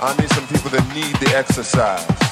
I need some people that need the exercise.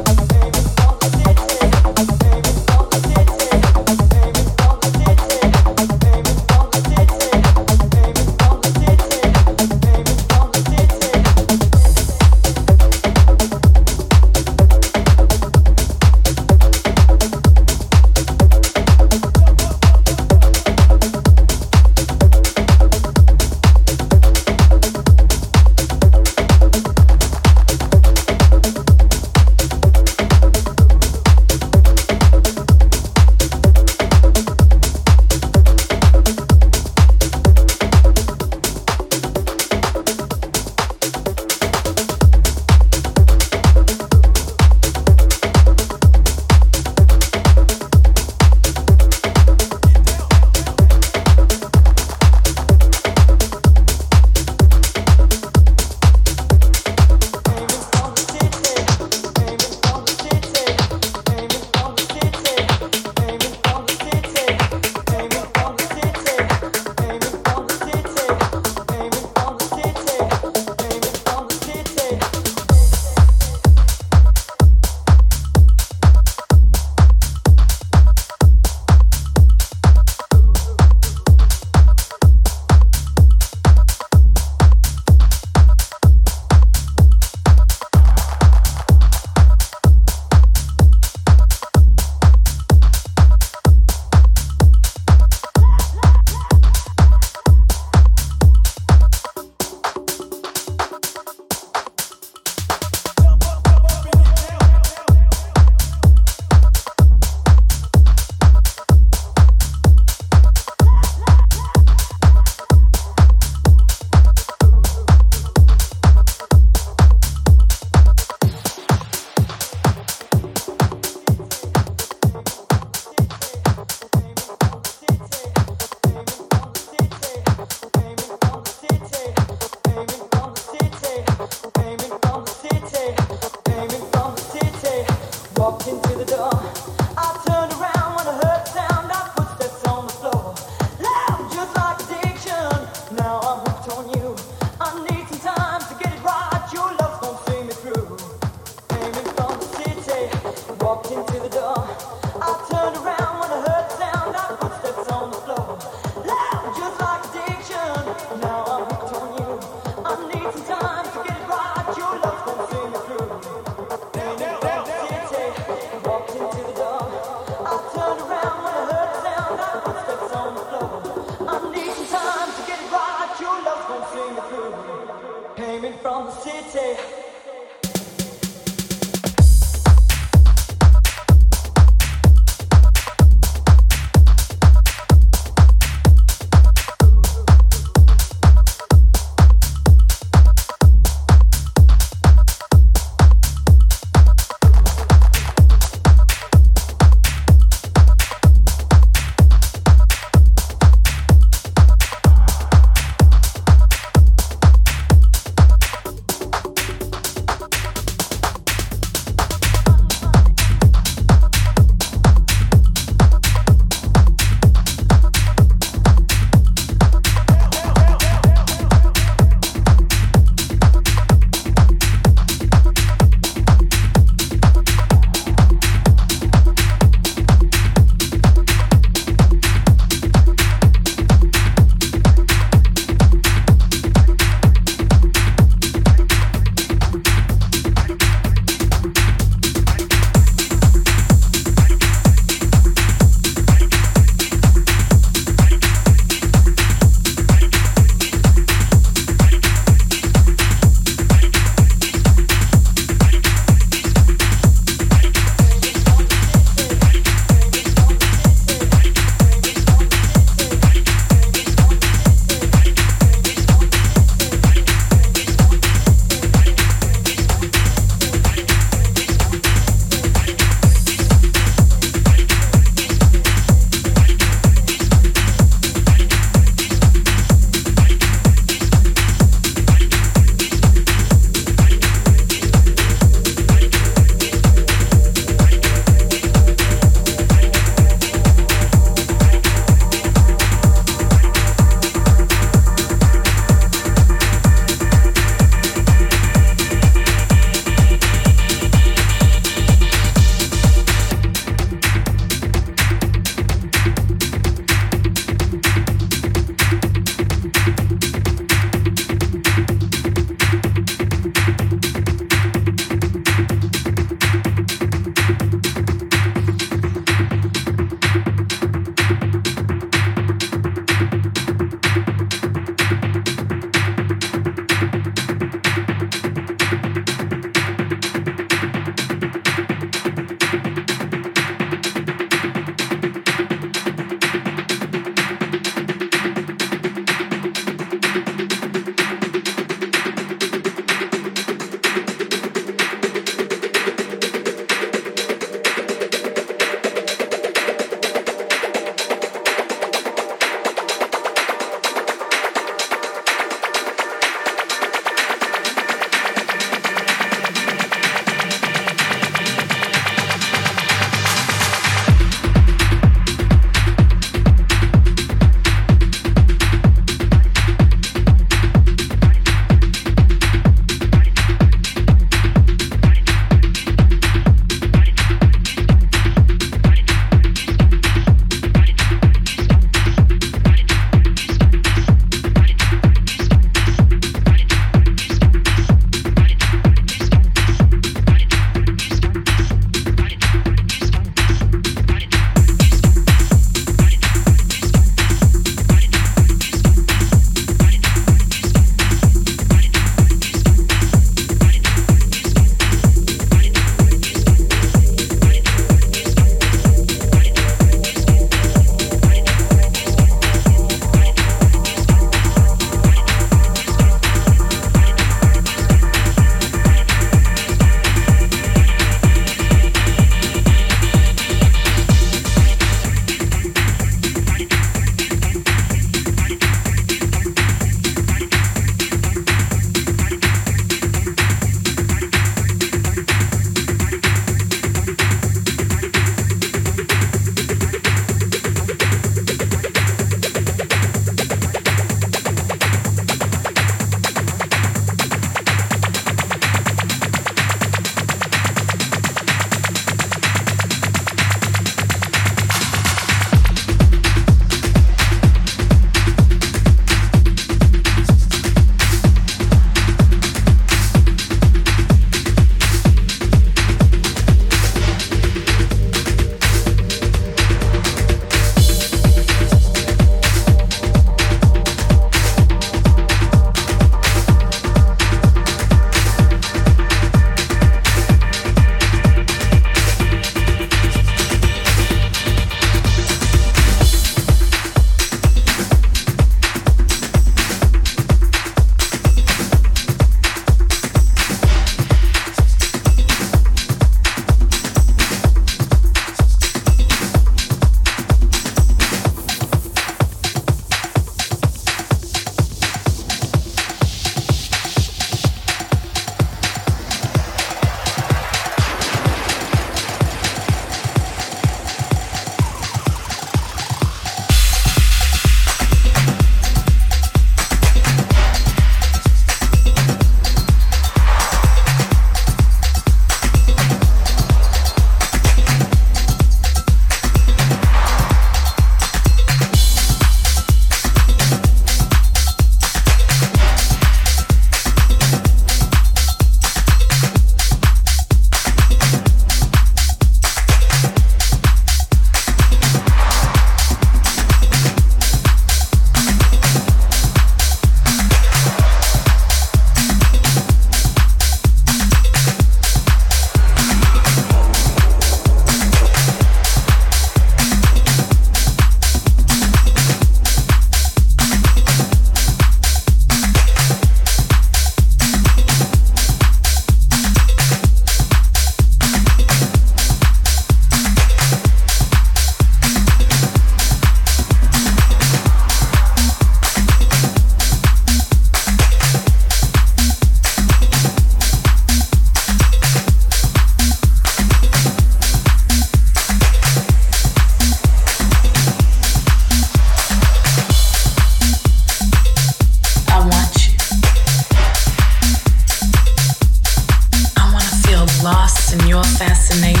Fascination.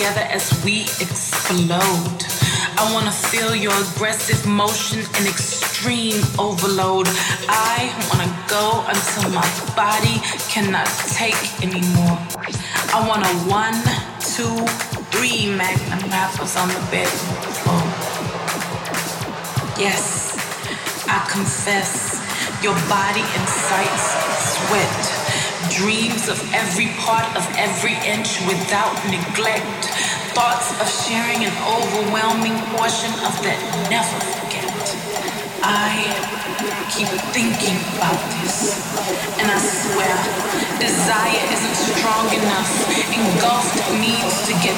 Together as we explode. I wanna feel your aggressive motion and extreme overload. I wanna go until my body cannot take anymore. I want a one, two, three magnum wrappers on the bedroom floor. Yes, I confess, your body incites sweat, dreams of every part of every inch without neglect, thoughts of sharing an overwhelming portion of that never forget. I keep thinking about this, and I swear, desire isn't strong enough. Engulfed needs to get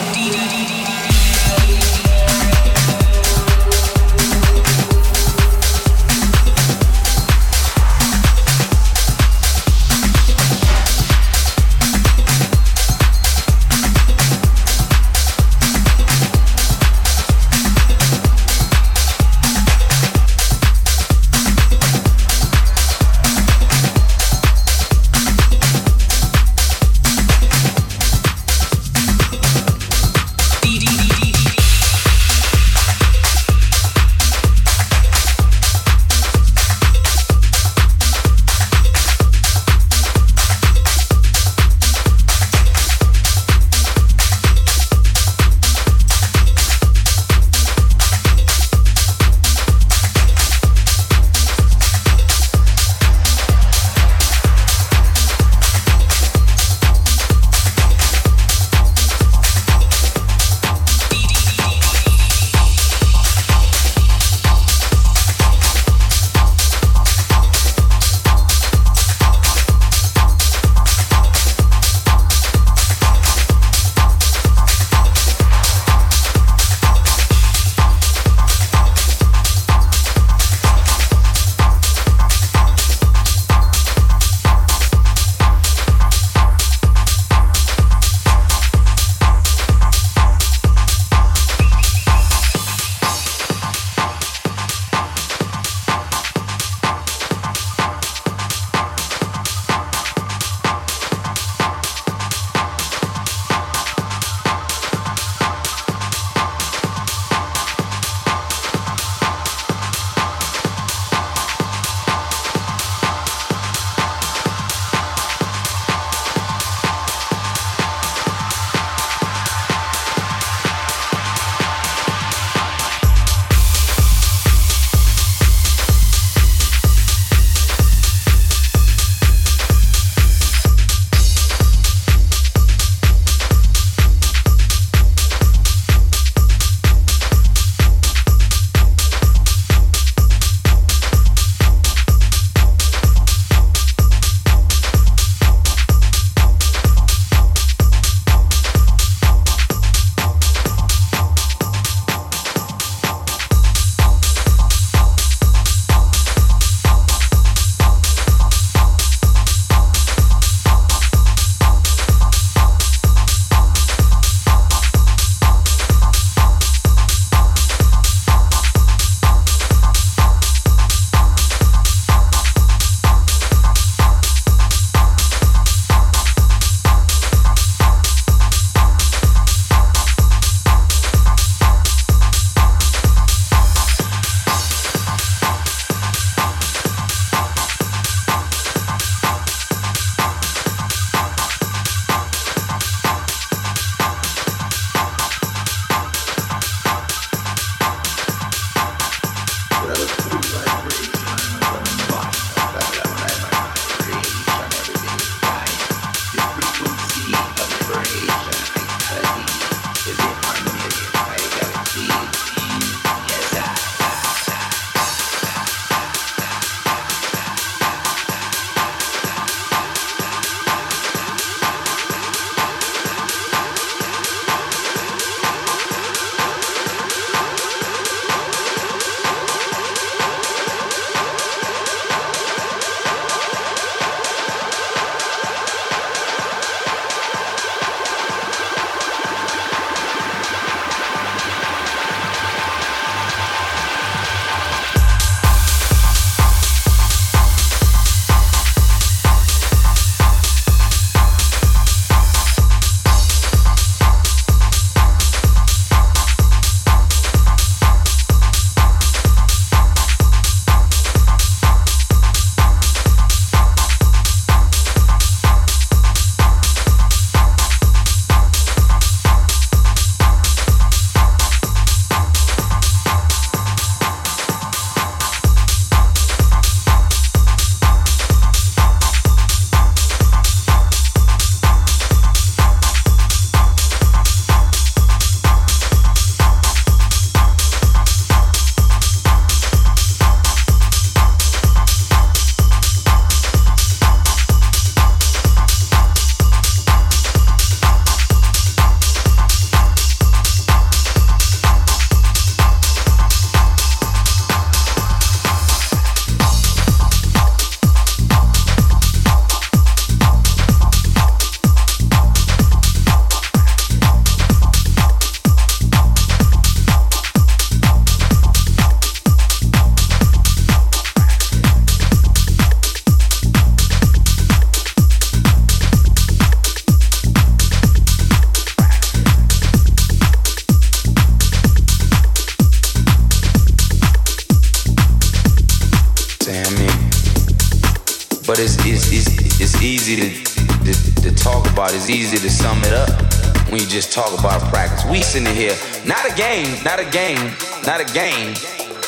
just talk about practice. We sitting here, not a game, not a game, not a game.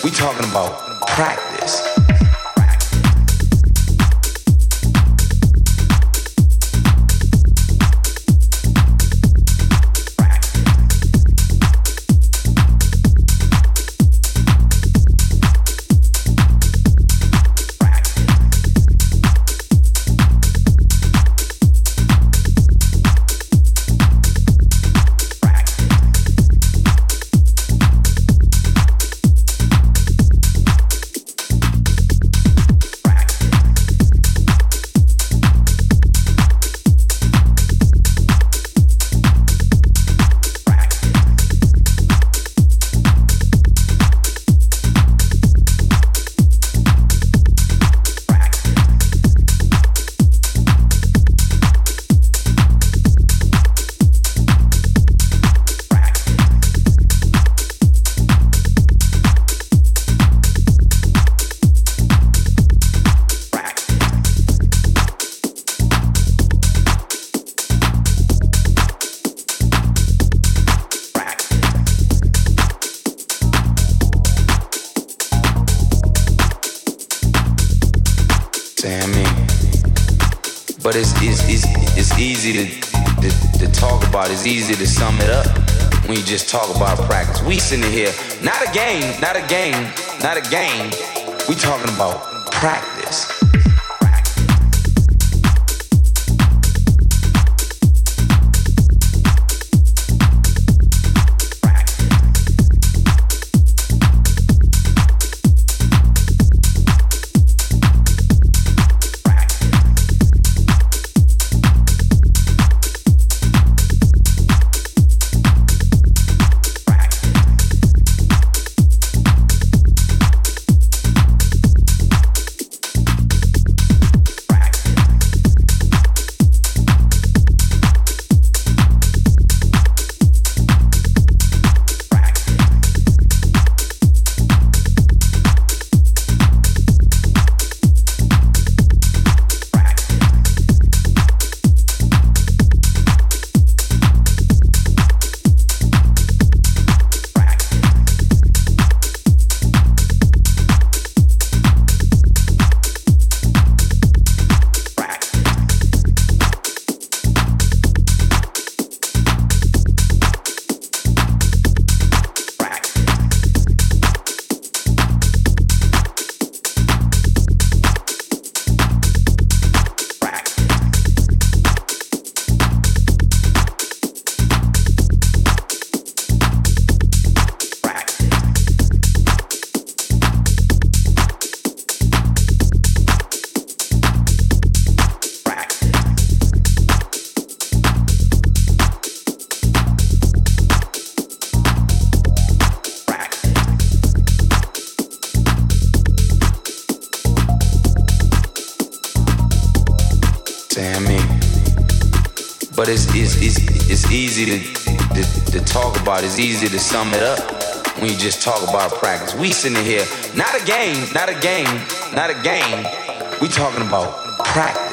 We talking about practice. Just talk about practice. We sitting here, not a game, not a game, not a game. We talking about practice. Easy to talk about, it's easy to sum it up when you just talk about practice. We sitting here, not a game, not a game, not a game. We talking about practice.